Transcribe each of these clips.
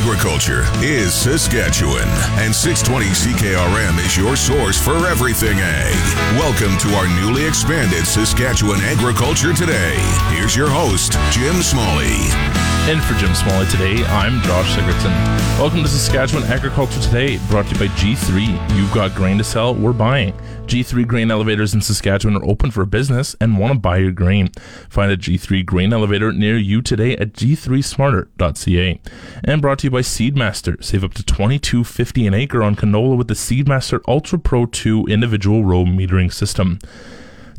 agriculture is Saskatchewan, and 620 CKRM is your source for everything ag. Welcome to our newly expanded Saskatchewan Agriculture Today. Here's your host, Jim Smalley. And for Jim Smalley today, I'm Josh Sigurdson. Welcome to Saskatchewan Agriculture Today, brought to you by G3. You've got grain to sell, we're buying. G3 grain elevators in Saskatchewan are open for business and want to buy your grain. Find a G3 grain elevator near you today at g3smarter.ca. And brought to you by Seedmaster. Save up to twenty-two fifty an acre on canola with the Seedmaster Ultra Pro 2 individual row metering system.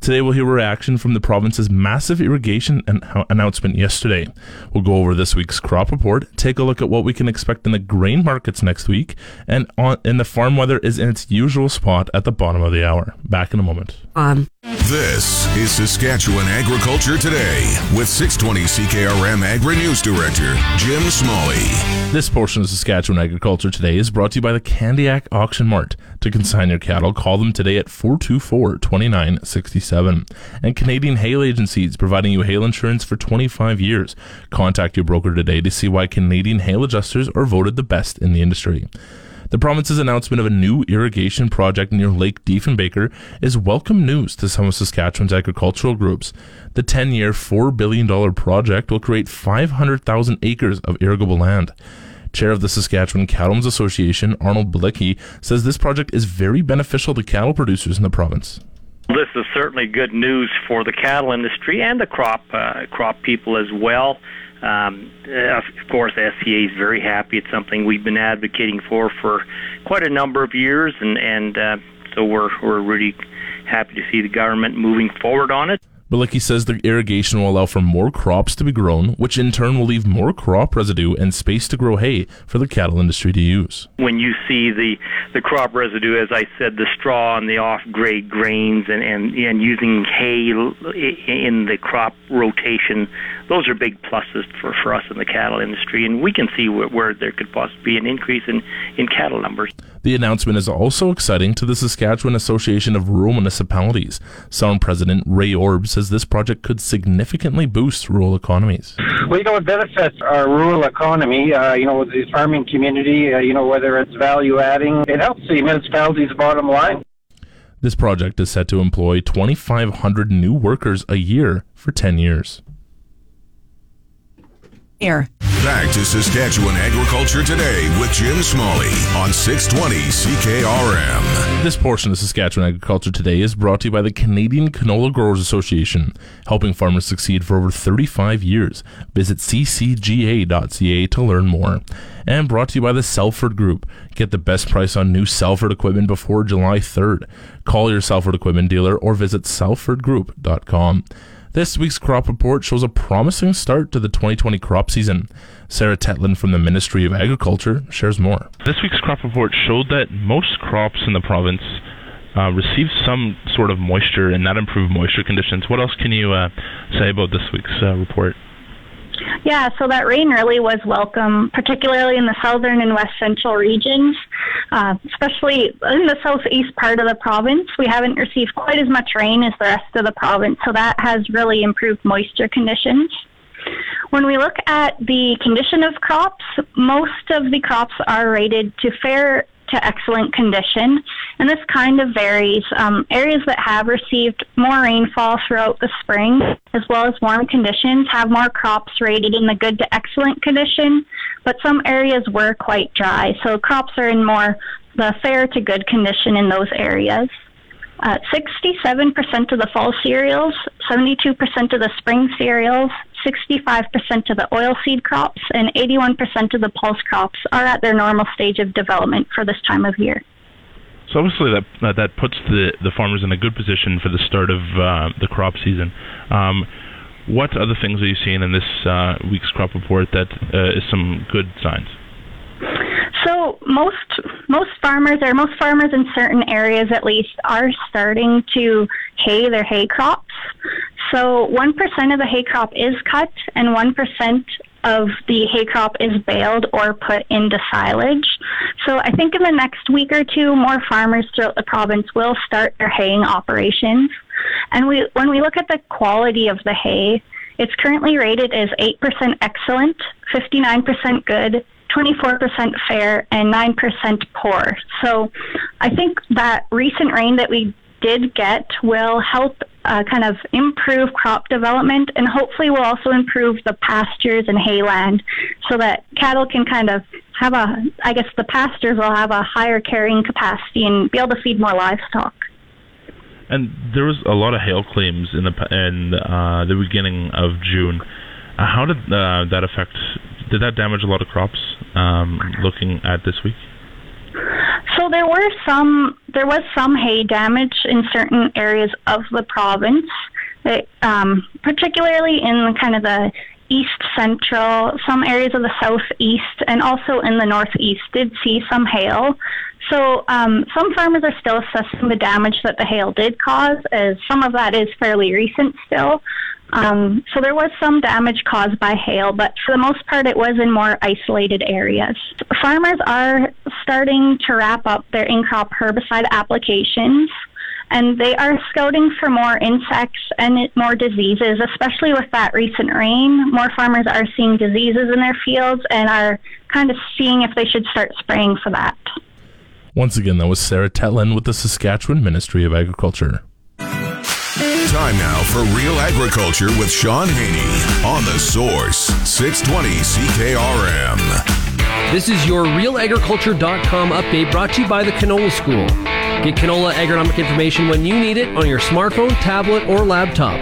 Today, we'll hear reaction from the province's massive irrigation an- uh, announcement yesterday. We'll go over this week's crop report, take a look at what we can expect in the grain markets next week, and on and the farm weather is in its usual spot at the bottom of the hour. Back in a moment. Um. This is Saskatchewan Agriculture Today with 620 CKRM Agri News Director Jim Smalley. This portion of Saskatchewan Agriculture Today is brought to you by the Candiac Auction Mart. To consign your cattle, call them today at 424 2967. And Canadian Hail Agencies, providing you hail insurance for 25 years. Contact your broker today to see why Canadian hail adjusters are voted the best in the industry. The province's announcement of a new irrigation project near Lake Diefenbaker is welcome news to some of Saskatchewan's agricultural groups. The 10 year, $4 billion project will create 500,000 acres of irrigable land. Chair of the Saskatchewan Cattlemen's Association, Arnold Balicki, says this project is very beneficial to cattle producers in the province. This is certainly good news for the cattle industry and the crop uh, crop people as well. Um, uh, of course, SCA is very happy. It's something we've been advocating for for quite a number of years, and and uh, so we're we're really happy to see the government moving forward on it. Balicki says the irrigation will allow for more crops to be grown, which in turn will leave more crop residue and space to grow hay for the cattle industry to use. When you see the, the crop residue, as I said, the straw and the off-grade grains and, and, and using hay in the crop rotation, those are big pluses for, for us in the cattle industry. And we can see where, where there could possibly be an increase in, in cattle numbers. The announcement is also exciting to the Saskatchewan Association of Rural Municipalities. SARM President Ray Orb says this project could significantly boost rural economies. Well, you know, it benefits our rural economy, uh, you know, the farming community, uh, you know, whether it's value adding, it helps the municipality's bottom line. This project is set to employ 2,500 new workers a year for 10 years. Here. Back to Saskatchewan Agriculture Today with Jim Smalley on 620 CKRM. This portion of Saskatchewan Agriculture Today is brought to you by the Canadian Canola Growers Association, helping farmers succeed for over 35 years. Visit ccga.ca to learn more. And brought to you by the Salford Group. Get the best price on new Salford equipment before July 3rd. Call your Salford equipment dealer or visit salfordgroup.com. This week's crop report shows a promising start to the 2020 crop season. Sarah Tetlin from the Ministry of Agriculture shares more. This week's crop report showed that most crops in the province uh, received some sort of moisture and that improved moisture conditions. What else can you uh, say about this week's uh, report? Yeah, so that rain really was welcome, particularly in the southern and west central regions, uh, especially in the southeast part of the province. We haven't received quite as much rain as the rest of the province, so that has really improved moisture conditions. When we look at the condition of crops, most of the crops are rated to fair to excellent condition, and this kind of varies. Um, areas that have received more rainfall throughout the spring, as well as warm conditions, have more crops rated in the good to excellent condition, but some areas were quite dry, so crops are in more the fair to good condition in those areas. Uh, 67% of the fall cereals, 72% of the spring cereals, 65% of the oilseed crops, and 81% of the pulse crops are at their normal stage of development for this time of year. So obviously that that puts the the farmers in a good position for the start of uh, the crop season. Um, what other things are you seeing in this uh, week's crop report that uh, is some good signs? So most most farmers or most farmers in certain areas at least are starting to hay their hay crops. So 1% of the hay crop is cut and 1% of the hay crop is baled or put into silage. So I think in the next week or two, more farmers throughout the province will start their haying operations. And we, when we look at the quality of the hay, it's currently rated as 8% excellent, 59% good, 24% fair, and 9% poor. So I think that recent rain that we did get will help uh, kind of improve crop development and hopefully will also improve the pastures and hayland so that cattle can kind of have a, I guess the pastures will have a higher carrying capacity and be able to feed more livestock. And there was a lot of hail claims in the in uh, the beginning of June. Uh, how did uh, that affect? Did that damage a lot of crops? Um, looking at this week. So there were some, there was some hay damage in certain areas of the province, it, um, particularly in kind of the east central, some areas of the southeast, and also in the northeast did see some hail. So um, some farmers are still assessing the damage that the hail did cause, as some of that is fairly recent still. Um, so there was some damage caused by hail, but for the most part, it was in more isolated areas. Farmers are starting to wrap up their in-crop herbicide applications, and they are scouting for more insects and more diseases, especially with that recent rain. More farmers are seeing diseases in their fields and are kind of seeing if they should start spraying for that. Once again, that was Sarah Tetlin with the Saskatchewan Ministry of Agriculture. Time now for Real Agriculture with Shaun Haney on The Source, 620 CKRM. This is your RealAgriculture.com update brought to you by the Canola School. Get canola agronomic information when you need it on your smartphone, tablet, or laptop.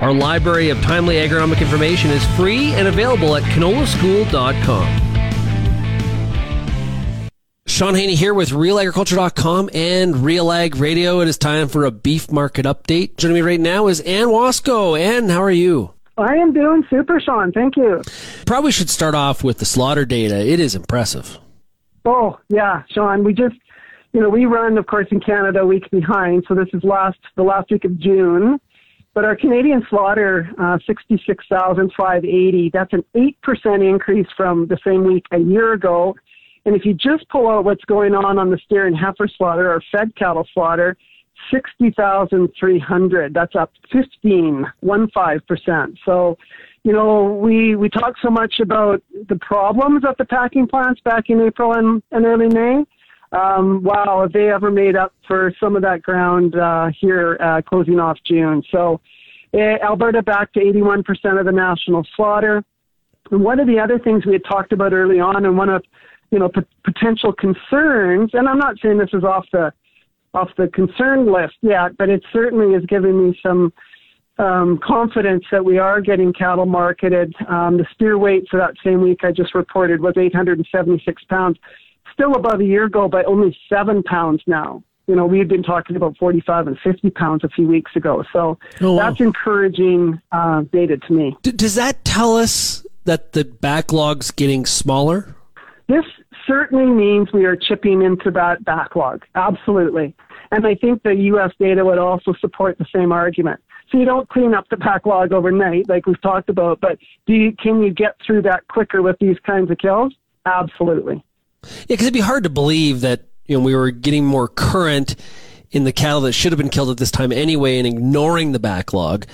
Our library of timely agronomic information is free and available at canolaschool.com. Shaun Haney here with RealAgriculture.com and Real Ag Radio. It is time for a beef market update. Joining me right now is Anne Wasko. Ann, how are you? I am doing super, Sean. Thank you. Probably should start off with the slaughter data. It is impressive. Oh, yeah, Sean. We just, you know, we run, of course, in Canada a week behind. So this is last the last week of June. But our Canadian slaughter, uh, 66,580, that's an 8% increase from the same week a year ago and if you just pull out what's going on on the steer and heifer slaughter or fed cattle slaughter, 60,300. That's up 15, one five percent. So, you know, we we talk so much about the problems at the packing plants back in April and, and early May. Um, wow, have they ever made up for some of that ground uh, here uh, closing off June? So, uh, Alberta back to 81% of the national slaughter. And one of the other things we had talked about early on, and one of you know, p- potential concerns, and I'm not saying this is off the off the concern list yet, but it certainly is giving me some um, confidence that we are getting cattle marketed. Um, the steer weight for that same week I just reported was 876 pounds, still above a year ago, but only seven pounds now. You know, we had been talking about 45 and 50 pounds a few weeks ago, so oh, wow. that's encouraging uh, data to me. D- does that tell us that the backlog's getting smaller? This certainly means we are chipping into that backlog. Absolutely. And I think the U.S. data would also support the same argument. So you don't clean up the backlog overnight, like we've talked about, but do you, can you get through that quicker with these kinds of kills? Absolutely. Yeah, because it'd be hard to believe that you know we were getting more current in the cattle that should have been killed at this time anyway, and ignoring the backlog.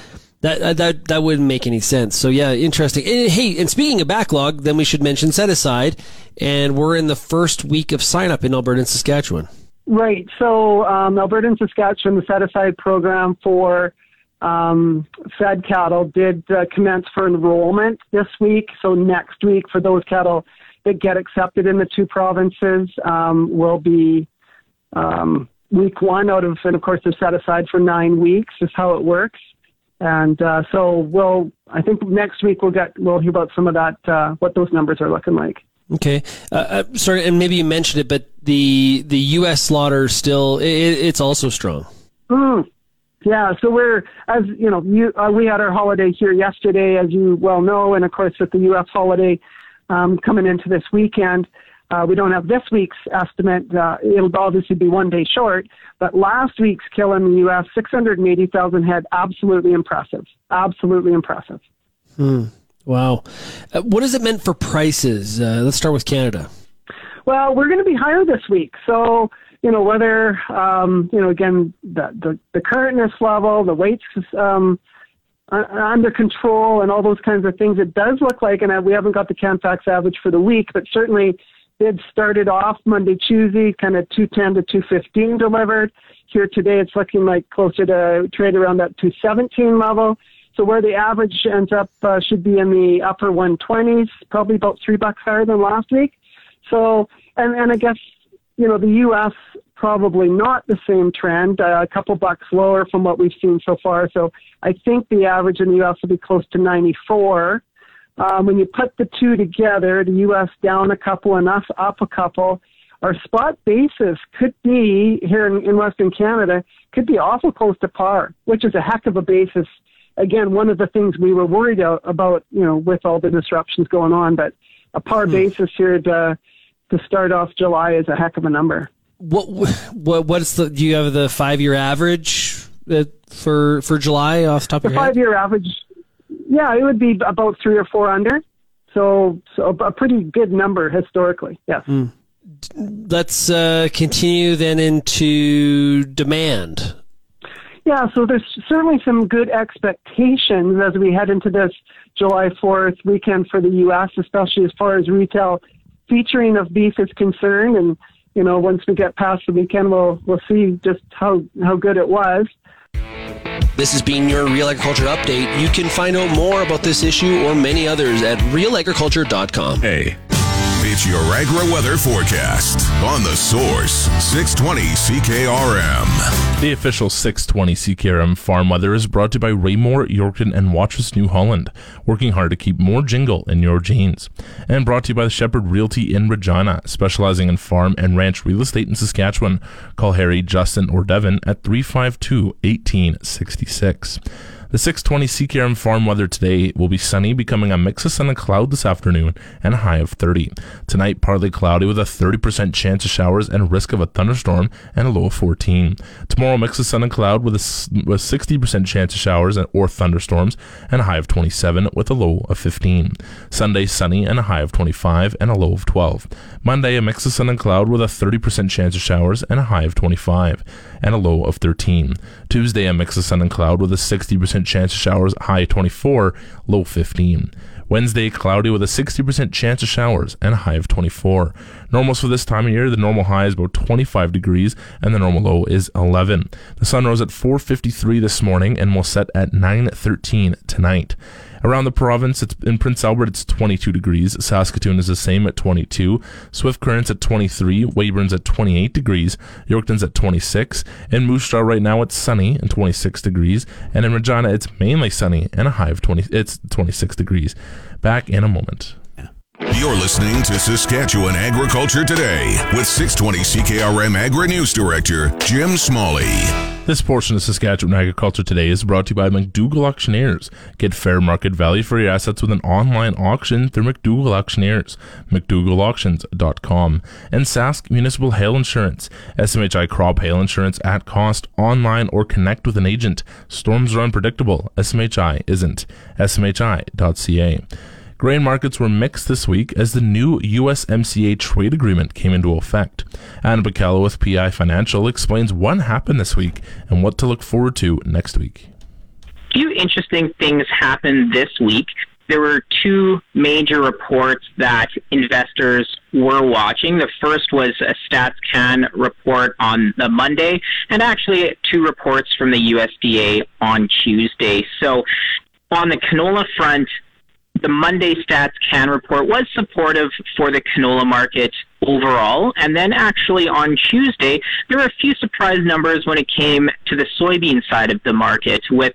That, uh, that that wouldn't make any sense. So yeah, interesting. And, hey, and speaking of backlog, then we should mention set aside, and we're in the first week of sign up in Alberta and Saskatchewan. Right. So um, Alberta and Saskatchewan, the set aside program for um, fed cattle did uh, commence for enrollment this week. So next week, for those cattle that get accepted in the two provinces, um, will be um, week one out of, and of course, they're set aside for nine weeks. Is how it works. And uh, so we'll, I think next week we'll get, we'll hear about some of that, uh, what those numbers are looking like. Okay, uh, uh sorry, and maybe you mentioned it, but the the U.S. slaughter still it, it's also strong. Mm. Yeah, so we're as you know, you, uh, we had our holiday here yesterday, as you well know, and of course with the U.S. holiday um, coming into this weekend, uh, we don't have this week's estimate. Uh, it'll obviously be one day short, but last week's kill in the U.S., 680,000 head, absolutely impressive. Absolutely impressive. Hmm. Wow. Uh, what has it meant for prices? Uh, let's start with Canada. Well, we're going to be higher this week. So, you know, whether, um, you know, again, the, the, the currentness level, the weights, um, uh, under control and all those kinds of things. It does look like, and we haven't got the Canfax average for the week, but certainly it started off Monday, Tuesday, kind of 210 to 215 delivered. Here today, it's looking like closer to trade around that 217 level. So where the average ends up uh, should be in the upper 120s, probably about three bucks higher than last week. So, and, and I guess, you know, the U.S. probably not the same trend, uh, a couple bucks lower from what we've seen so far. So I think the average in the U.S. will be close to 94. Um, when you put the two together, the U.S. down a couple and us up a couple, our spot basis could be here in, in Western Canada could be awful close to par, which is a heck of a basis. Again, one of the things we were worried about, you know, with all the disruptions going on, but a par hmm. basis here to to start off July is a heck of a number. What what what's the? Do you have the five year average uh, for for July off the top the of your head? Five year average yeah, it would be about three or four under. So, so a pretty good number historically. Yes. Mm. Let's uh, continue then into demand. Yeah, so there's certainly some good expectations as we head into this July 4th weekend for the U.S., especially as far as retail featuring of beef is concerned. And, you know, once we get past the weekend, we'll, we'll see just how, how good it was. This has been your Real Agriculture Update. You can find out more about this issue or many others at realagriculture.com. Hey. It's your agri weather forecast on the source 620 CKRM. The official 620 CKRM farm weather is brought to you by Raymore, Yorkton, and Watrous New Holland, working hard to keep more jingle in your jeans. And brought to you by the Shepherd Realty in Regina, specializing in farm and ranch real estate in Saskatchewan. Call Harry, Justin, or Devin at 352 1866. The 620 CKRM farm weather today will be sunny, becoming a mix of sun and cloud this afternoon, and a high of 30. Tonight, partly cloudy with a 30% chance of showers and risk of a thunderstorm, and a low of 14. Tomorrow, mix of sun and cloud with a, with 60% chance of showers and, or thunderstorms, and a high of 27 with a low of 15. Sunday, sunny and a high of 25 and a low of 12. Monday, a mix of sun and cloud with a 30% chance of showers and a high of 25 and a low of 13. Tuesday, a mix of sun and cloud with a 60% chance of showers, high 24, low 15. Wednesday, cloudy with a 60% chance of showers and a high of 24. Normals for this time of year, the normal high is about 25 degrees and the normal low is 11. The sun rose at 4:53 this morning and will set at 9:13 tonight. Around the province, it's in Prince Albert, it's 22 degrees. Saskatoon is the same at 22. Swift Current's at 23. Weyburn's at 28 degrees. Yorkton's at 26. In Moose Jaw right now, it's sunny and 26 degrees. And in Regina, it's mainly sunny and a high of 20. It's 26 degrees. Back in a moment. You're listening to Saskatchewan Agriculture Today with 620 CKRM Agri News Director Jim Smalley. This portion of Saskatchewan Agriculture Today is brought to you by McDougall Auctioneers. Get fair market value for your assets with an online auction through McDougall Auctioneers, McDougallAuctions.com, and Sask Municipal Hail Insurance, SMHI Crop Hail Insurance at cost, online or connect with an agent. Storms are unpredictable. SMHI isn't. SMHI.ca. Grain markets were mixed this week as the new USMCA trade agreement came into effect. Anna Bacallo with PI Financial explains what happened this week and what to look forward to next week. A few interesting things happened this week. There were two major reports that investors were watching. The first was a StatsCan report on the Monday, and actually two reports from the USDA on Tuesday. So on the canola front, the Monday Stats Can report was supportive for the canola market overall. And then actually on Tuesday, there were a few surprise numbers when it came to the soybean side of the market with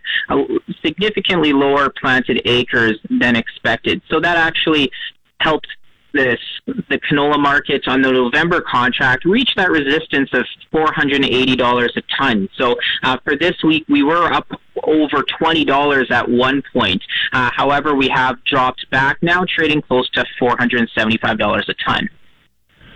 significantly lower planted acres than expected. So that actually helped this the canola markets on the November contract reached that resistance of $480 a ton. So uh, for this week, we were up over $20 at one point. Uh, however, we have dropped back now, trading close to $475 a ton.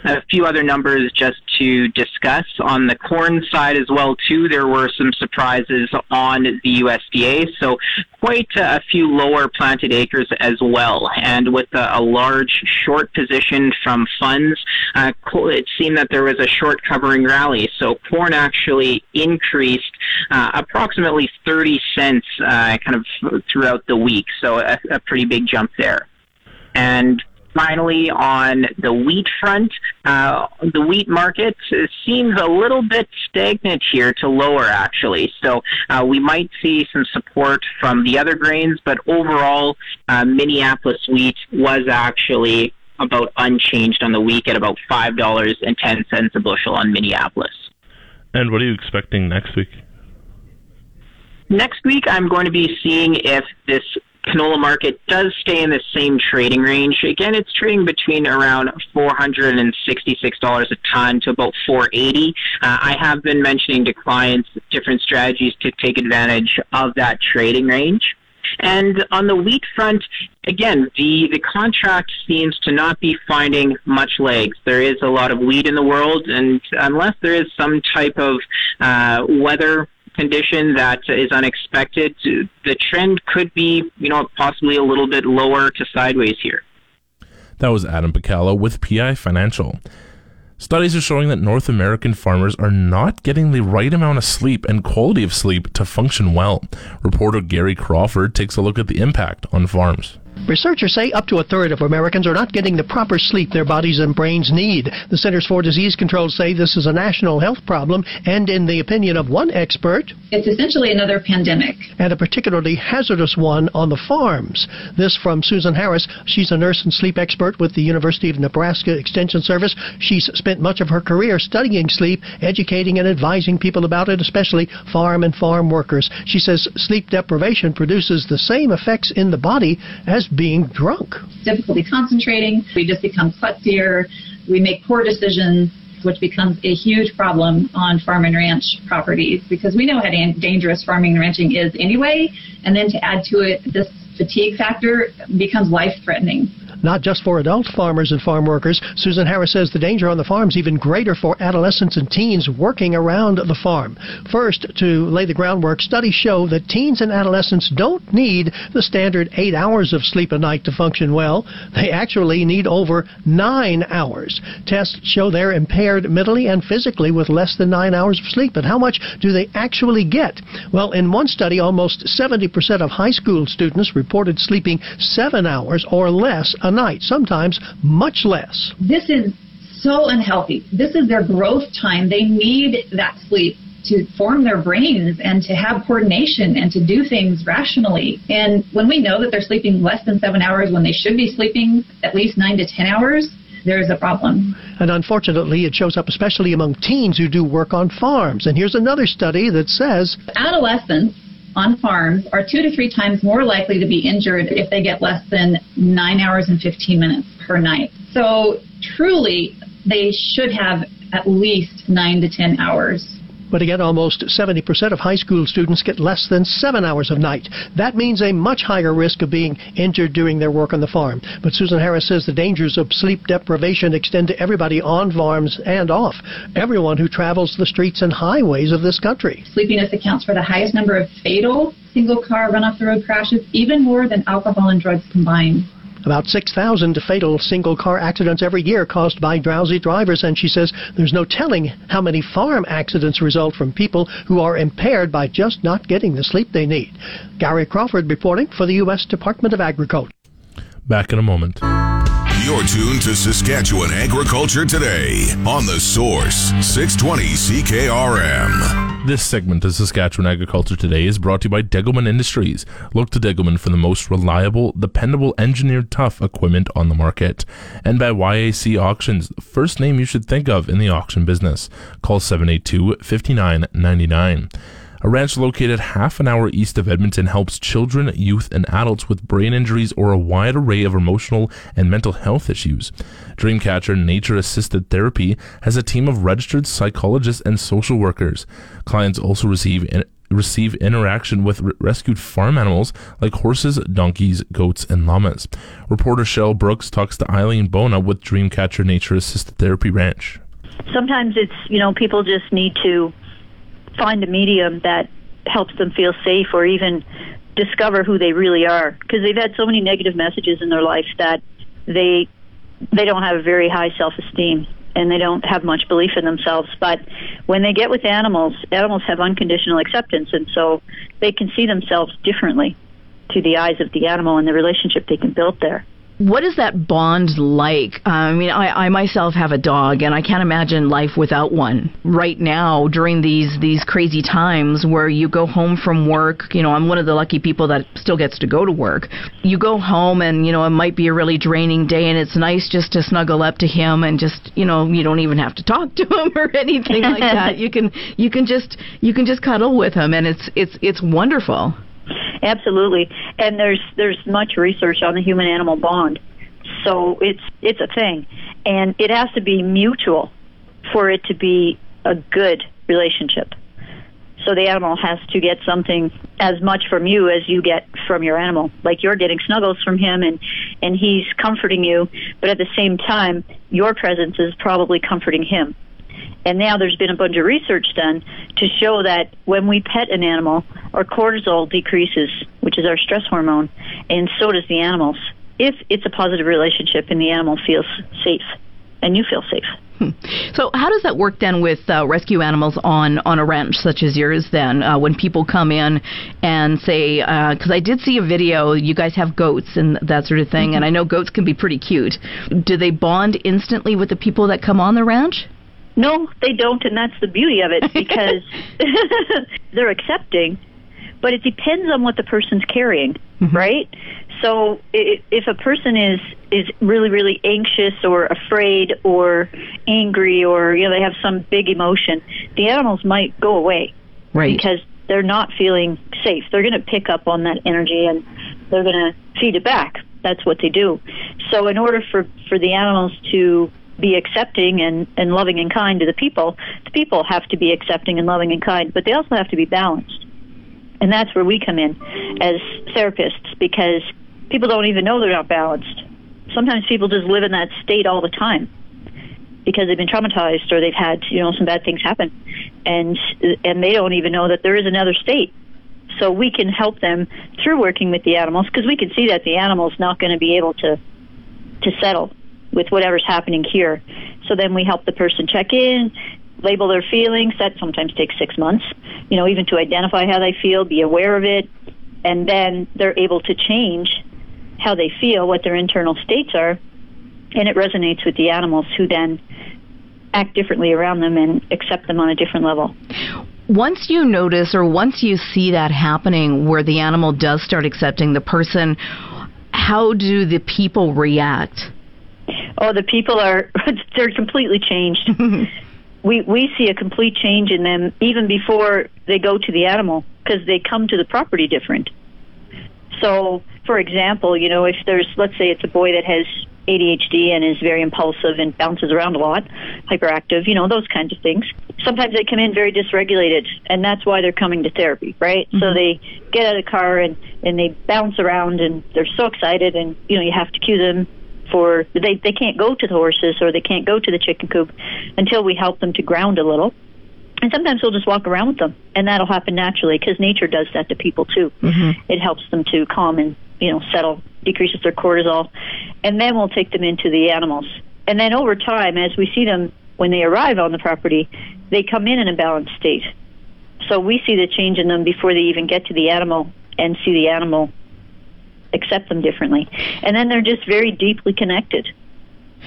A few other numbers just to discuss. On the corn side as well, too, there were some surprises on the USDA. So quite a few lower planted acres as well. And with a, a large short position from funds, uh, it seemed that there was a short covering rally. So corn actually increased uh, approximately 30 cents uh, kind of throughout the week. So a, a pretty big jump there. And finally, on the wheat front, uh, the wheat market seems a little bit stagnant here to lower, actually. So uh, we might see some support from the other grains, but overall, uh, Minneapolis wheat was actually about unchanged on the week at about $5.10 a bushel on Minneapolis. And what are you expecting next week? Next week, I'm going to be seeing if this canola market does stay in the same trading range. Again, it's trading between around $466 a ton to about 480. Uh, I have been mentioning to clients different strategies to take advantage of that trading range. And on the wheat front, again, the, the contract seems to not be finding much legs. There is a lot of wheat in the world, and unless there is some type of uh, weather condition that is unexpected, the trend could be, you know, possibly a little bit lower to sideways here. That was Adam Picallo with PI Financial. Studies are showing that North American farmers are not getting the right amount of sleep and quality of sleep to function well. Reporter Gary Crawford takes a look at the impact on farms. Researchers say up to a third of Americans are not getting the proper sleep their bodies and brains need. The Centers for Disease Control say this is a national health problem, and in the opinion of one expert, it's essentially another pandemic. And a particularly hazardous one on the farms. This from Susan Harris. She's a nurse and sleep expert with the University of Nebraska Extension Service. She's spent much of her career studying sleep, educating and advising people about it, especially farm and farm workers. She says sleep deprivation produces the same effects in the body as being drunk. Difficulty concentrating, we just become klutzier, we make poor decisions, which becomes a huge problem on farm and ranch properties because we know how dangerous farming and ranching is anyway, and then to add to it this fatigue factor becomes life threatening not just for adult farmers and farm workers. Susan Harris says the danger on the farm is even greater for adolescents and teens working around the farm. First, to lay the groundwork, studies show that teens and adolescents don't need the standard eight hours of sleep a night to function well. They actually need over nine hours. Tests show they're impaired mentally and physically with less than nine hours of sleep. But how much do they actually get? Well, in one study, almost 70% of high school students reported sleeping seven hours or less a night, sometimes much less. This is so unhealthy. This is their growth time. They need that sleep to form their brains and to have coordination and to do things rationally. And when we know that they're sleeping less than seven hours when they should be sleeping at least nine to 10 hours, there's a problem. And unfortunately, it shows up especially among teens who do work on farms. And here's another study that says adolescents on farms are two to three times more likely to be injured if they get less than nine hours and 15 minutes per night. So truly, they should have at least nine to 10 hours but again, almost 70% of high school students get less than seven hours of night. That means a much higher risk of being injured during their work on the farm. But Susan Harris says the dangers of sleep deprivation extend to everybody on farms and off, everyone who travels the streets and highways of this country. Sleepiness accounts for the highest number of fatal single car run off the road crashes, even more than alcohol and drugs combined. About 6,000 fatal single car accidents every year caused by drowsy drivers, and she says there's no telling how many farm accidents result from people who are impaired by just not getting the sleep they need. Gary Crawford reporting for the U.S. Department of Agriculture. Back in a moment. You're tuned to Saskatchewan Agriculture Today on The Source, 620 CKRM. This segment of Saskatchewan Agriculture Today is brought to you by Degelman Industries. Look to Degelman for the most reliable, dependable, engineered tough equipment on the market. And by YAC Auctions, the first name you should think of in the auction business. Call 782 5999. A ranch located half an hour east of Edmonton helps children, youth, and adults with brain injuries or a wide array of emotional and mental health issues. Dreamcatcher Nature Assisted Therapy has a team of registered psychologists and social workers. Clients also receive receive interaction with rescued farm animals like horses, donkeys, goats, and llamas. Reporter Shell Brooks talks to Eileen Bona with Dreamcatcher Nature Assisted Therapy Ranch. sometimes it's you know people just need to find a medium that helps them feel safe or even discover who they really are. Because they've had so many negative messages in their life that they they don't have a very high self-esteem and they don't have much belief in themselves. But when they get with animals animals have unconditional acceptance and so they can see themselves differently to the eyes of the animal and the relationship they can build there what is that bond like? Uh, I mean, I, I myself have a dog, and I can't imagine life without one. Right now, during these these crazy times where you go home from work, you know, I'm one of the lucky people that still gets to go to work. You go home, and you know, it might be a really draining day, and it's nice just to snuggle up to him and just, you know, you don't even have to talk to him or anything like that. You can you can just you can just cuddle with him, and it's it's it's wonderful. Absolutely, and there's there's much research on the human animal bond, so it's it's a thing, and it has to be mutual for it to be a good relationship. So the animal has to get something as much from you as you get from your animal. Like you're getting snuggles from him and and he's comforting you, but at the same time your presence is probably comforting him. And now there's been a bunch of research done to show that when we pet an animal, our cortisol decreases, which is our stress hormone, and so does the animals. If it's a positive relationship and the animal feels safe and you feel safe. Hmm. So, how does that work then with uh, rescue animals on, on a ranch such as yours? Then, uh, when people come in and say, because uh, I did see a video, you guys have goats and that sort of thing, mm-hmm. and I know goats can be pretty cute. Do they bond instantly with the people that come on the ranch? No, they don't, and that's the beauty of it because they're accepting, but it depends on what the person's carrying, mm-hmm. right? So if a person is is really really anxious or afraid or angry or you know they have some big emotion, the animals might go away, right? Because they're not feeling safe. They're going to pick up on that energy and they're going to feed it back. That's what they do. So in order for for the animals to be accepting and, and loving and kind to the people, the people have to be accepting and loving and kind, but they also have to be balanced. And that's where we come in as therapists because people don't even know they're not balanced. Sometimes people just live in that state all the time because they've been traumatized or they've had, you know, some bad things happen. And and they don't even know that there is another state. So we can help them through working with the animals because we can see that the animal's not going to be able to to settle with whatever's happening here. So then we help the person check in, label their feelings. That sometimes takes six months, you know, even to identify how they feel, be aware of it, and then they're able to change how they feel, what their internal states are, and it resonates with the animals who then act differently around them and accept them on a different level. Once you notice or once you see that happening where the animal does start accepting the person, how do the people react? Oh, the people are they're completely changed. we we see a complete change in them even before they go to the animal because they come to the property different. So, for example, you know, if there's let's say it's a boy that has ADHD and is very impulsive and bounces around a lot, hyperactive, you know, those kinds of things. Sometimes they come in very dysregulated, and that's why they're coming to therapy, right? Mm-hmm. So they get out of the car and and they bounce around and they're so excited, and you know, you have to cue them for they they can't go to the horses or they can't go to the chicken coop until we help them to ground a little. And sometimes we'll just walk around with them, and that'll happen naturally because nature does that to people too. Mm-hmm. It helps them to calm and you know settle, decreases their cortisol, and then we'll take them into the animals. And then over time, as we see them when they arrive on the property, they come in in a balanced state. So we see the change in them before they even get to the animal and see the animal accept them differently. And then they're just very deeply connected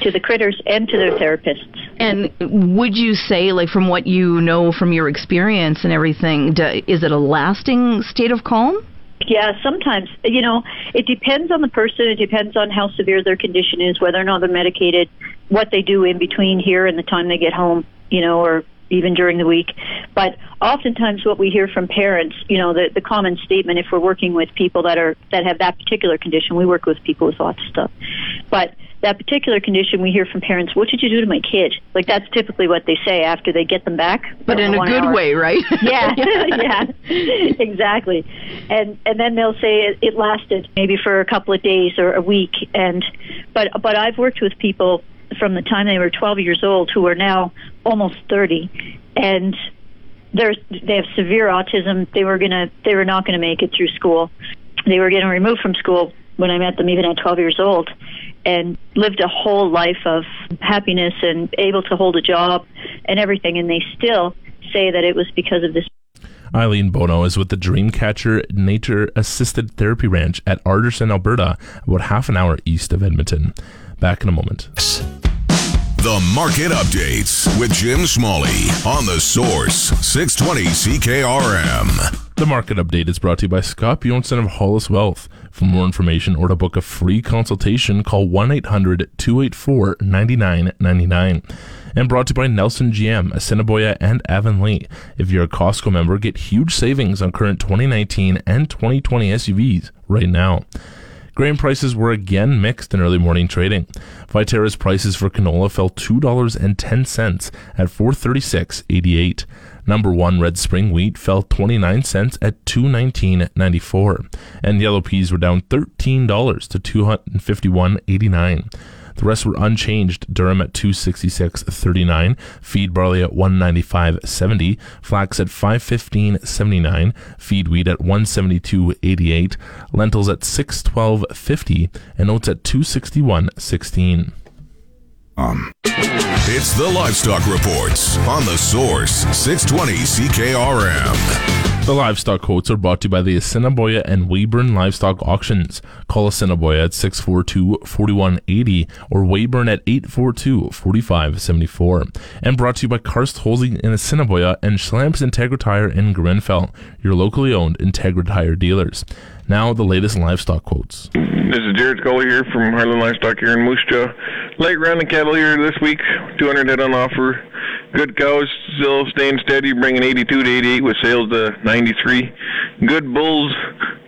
to the critters and to their therapists. And would you say, like from what you know from your experience and everything, do, is it a lasting state of calm? Yeah, sometimes. You know, it depends on the person. It depends on how severe their condition is, whether or not they're medicated, what they do in between here and the time they get home, you know, or even during the week. But oftentimes what we hear from parents, you know, the, the common statement if we're working with people that are that have that particular condition, we work with people with lots of stuff. But that particular condition we hear from parents, what did you do to my kid? Like that's typically what they say after they get them back. But in a good hour. way, right? yeah, yeah, exactly. And and then they'll say it, it lasted maybe for a couple of days or a week and but but I've worked with people from the time they were 12 years old who are now almost 30, and they're, they have severe autism. They were gonna they were not gonna make it through school. They were getting removed from school when I met them, even at 12 years old, and lived a whole life of happiness and able to hold a job and everything. And they still say that it was because of this Eileen Bona is with the Dreamcatcher Nature Assisted Therapy Ranch at Alderson, Alberta, about half an hour east of Edmonton. Back in a moment. The market updates with Jim Smalley on the Source 620 CKRM. The market update is brought to you by Scott Bjornson of Hollis Wealth. For more information or to book a free consultation, call 1 800 284 9999. And brought to you by Nelson GM, Assiniboia, and Avonlea. If you're a Costco member, get huge savings on current 2019 and 2020 SUVs right now. Grain prices were again mixed in early morning trading. Viterra's prices for canola fell $2.10 at 436.88. Number 1 red spring wheat fell 29 cents at 219.94 and yellow peas were down $13 to 251.89. The rest were unchanged. Durum at 266.39, feed barley at 195.70, flax at 515.79, feed wheat at 172.88, lentils at 612.50, and oats at 261.16. Um. It's the Livestock Reports on the Source 620 CKRM. The livestock quotes are brought to you by the Assiniboia and Weyburn Livestock Auctions. Call Assiniboia at 642-4180 or Weyburn at 842-4574. And brought to you by Karst Holzing in Assiniboia and Schlamps Integra Tire in Grenfell, your locally owned Integra Tire dealers. Now the latest livestock quotes. This is Jared Scully here from Harlan Livestock here in Moose Jaw. Late round of cattle here this week, 200 head on offer. Good cows still staying steady, bringing 82 to 88 with sales to 93. Good bulls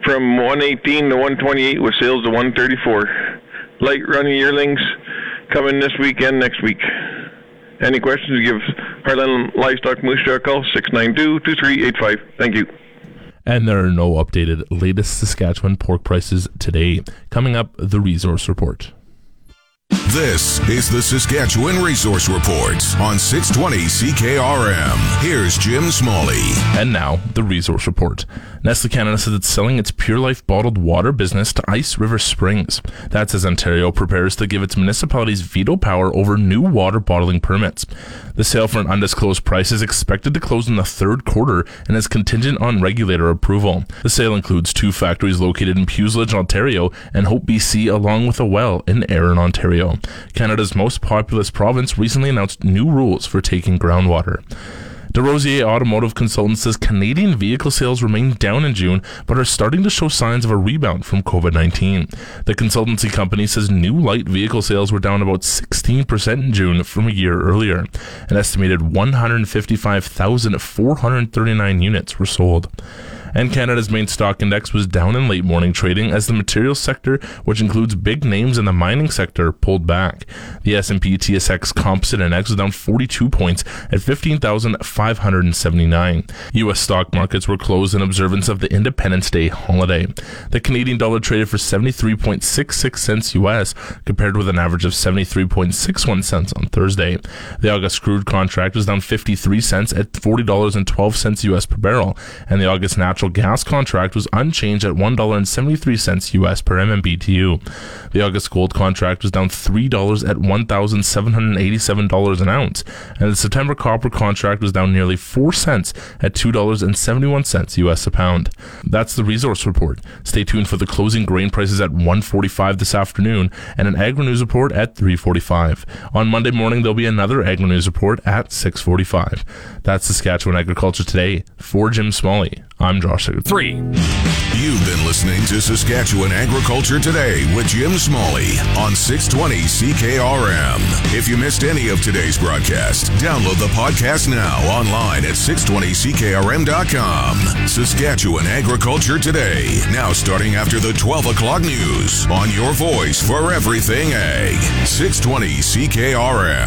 from 118 to 128 with sales to 134. Light running yearlings coming this weekend next week. Any questions, give Harlan Livestock Moose Jaw a call, 692-2385. Thank you. And there are no updated latest Saskatchewan pork prices today. Coming up, the resource report. This is the Saskatchewan Resource Report on 620 CKRM. Here's Jim Smalley. And now, the Resource Report. Nestle Canada says it's selling its Pure Life bottled water business to Ice River Springs. That's as Ontario prepares to give its municipalities veto power over new water bottling permits. The sale for an undisclosed price is expected to close in the third quarter and is contingent on regulator approval. The sale includes two factories located in Puslinch, Ontario, and Hope, BC, along with a well in Erin, Ontario. Canada's most populous province recently announced new rules for taking groundwater. DesRosiers Automotive Consultants says Canadian vehicle sales remain down in June, but are starting to show signs of a rebound from COVID 19. The consultancy company says new light vehicle sales were down about 16% in June from a year earlier. An estimated 155,439 units were sold and Canada's main stock index was down in late morning trading as the materials sector, which includes big names in the mining sector, pulled back. The S&P TSX Composite Index was down 42 points at 15,579. U.S. stock markets were closed in observance of the Independence Day holiday. The Canadian dollar traded for 73.66 cents U.S. compared with an average of 73.61 cents on Thursday. The August crude contract was down 53 cents at $40.12 U.S. per barrel, and the August natural natural gas contract was unchanged at $1.73 US per MMBTU. The August gold contract was down $3 at $1,787 an ounce, and the September copper contract was down nearly 4 cents at $2.71 US a pound. That's the resource report. Stay tuned for the closing grain prices at 1:45 this afternoon and an agri news report at 3:45. On Monday morning there'll be another agri news report at 6:45. That's Saskatchewan Agriculture Today. For Jim Smalley, I'm Josh Sigurd. Three. You've been listening to Saskatchewan Agriculture Today with Jim Smalley on 620 CKRM. If you missed any of today's broadcast, download the podcast now online at 620CKRM.com. Saskatchewan Agriculture Today, now starting after the 12 o'clock news on your voice for everything ag. 620 CKRM.